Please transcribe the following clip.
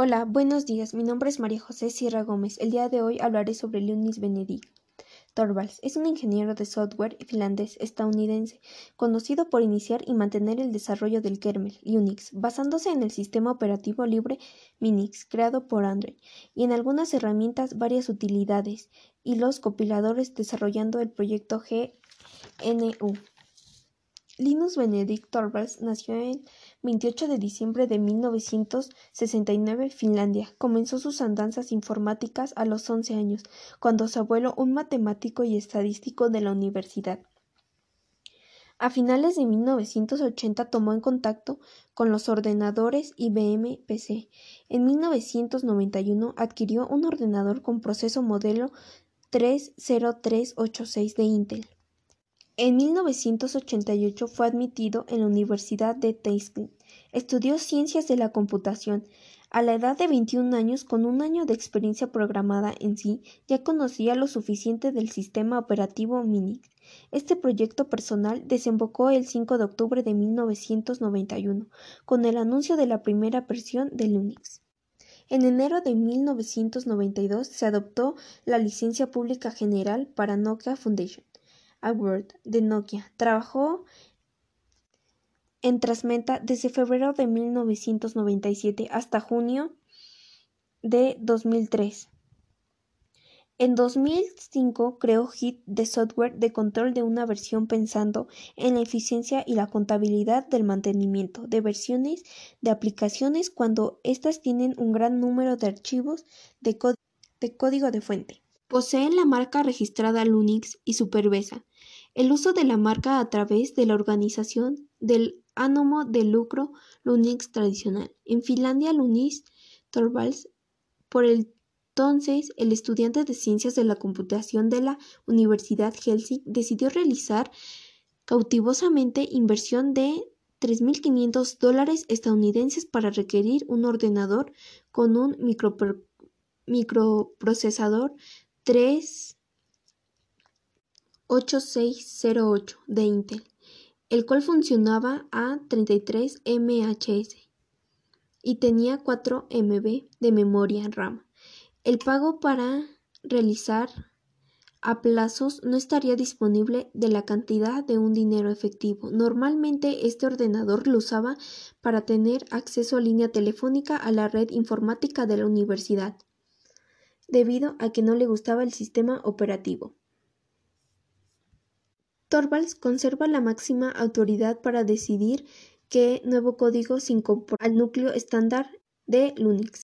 Hola, buenos días. Mi nombre es María José Sierra Gómez. El día de hoy hablaré sobre Linus Benedict Torvalds. Es un ingeniero de software finlandés estadounidense, conocido por iniciar y mantener el desarrollo del kernel Unix, basándose en el sistema operativo libre Minix, creado por Android, y en algunas herramientas varias utilidades, y los compiladores desarrollando el proyecto GNU. Linus Benedict Torvalds nació el 28 de diciembre de 1969, Finlandia. Comenzó sus andanzas informáticas a los 11 años, cuando su abuelo, un matemático y estadístico de la universidad, a finales de 1980 tomó en contacto con los ordenadores IBM PC. En 1991 adquirió un ordenador con proceso modelo 30386 de Intel. En 1988 fue admitido en la Universidad de Tashkent. Estudió Ciencias de la Computación. A la edad de 21 años, con un año de experiencia programada en sí, ya conocía lo suficiente del sistema operativo Minix. Este proyecto personal desembocó el 5 de octubre de 1991, con el anuncio de la primera versión de Linux. En enero de 1992 se adoptó la licencia pública general para Nokia Foundation. Award de Nokia. Trabajó en Transmeta desde febrero de 1997 hasta junio de 2003. En 2005 creó HIT de software de control de una versión pensando en la eficiencia y la contabilidad del mantenimiento de versiones de aplicaciones cuando éstas tienen un gran número de archivos de, de código de fuente. Posee la marca registrada Lunix y supervisa el uso de la marca a través de la organización del ánimo de lucro Lunix tradicional. En Finlandia, Lunis Torvalds, por entonces el estudiante de Ciencias de la Computación de la Universidad Helsinki, decidió realizar cautivosamente inversión de 3.500 dólares estadounidenses para requerir un ordenador con un microprocesador 38608 de Intel, el cual funcionaba a 33 MHz y tenía 4 MB de memoria RAM. El pago para realizar a plazos no estaría disponible de la cantidad de un dinero efectivo. Normalmente este ordenador lo usaba para tener acceso a línea telefónica a la red informática de la universidad debido a que no le gustaba el sistema operativo. Torvalds conserva la máxima autoridad para decidir qué nuevo código se incorpora al núcleo estándar de Linux.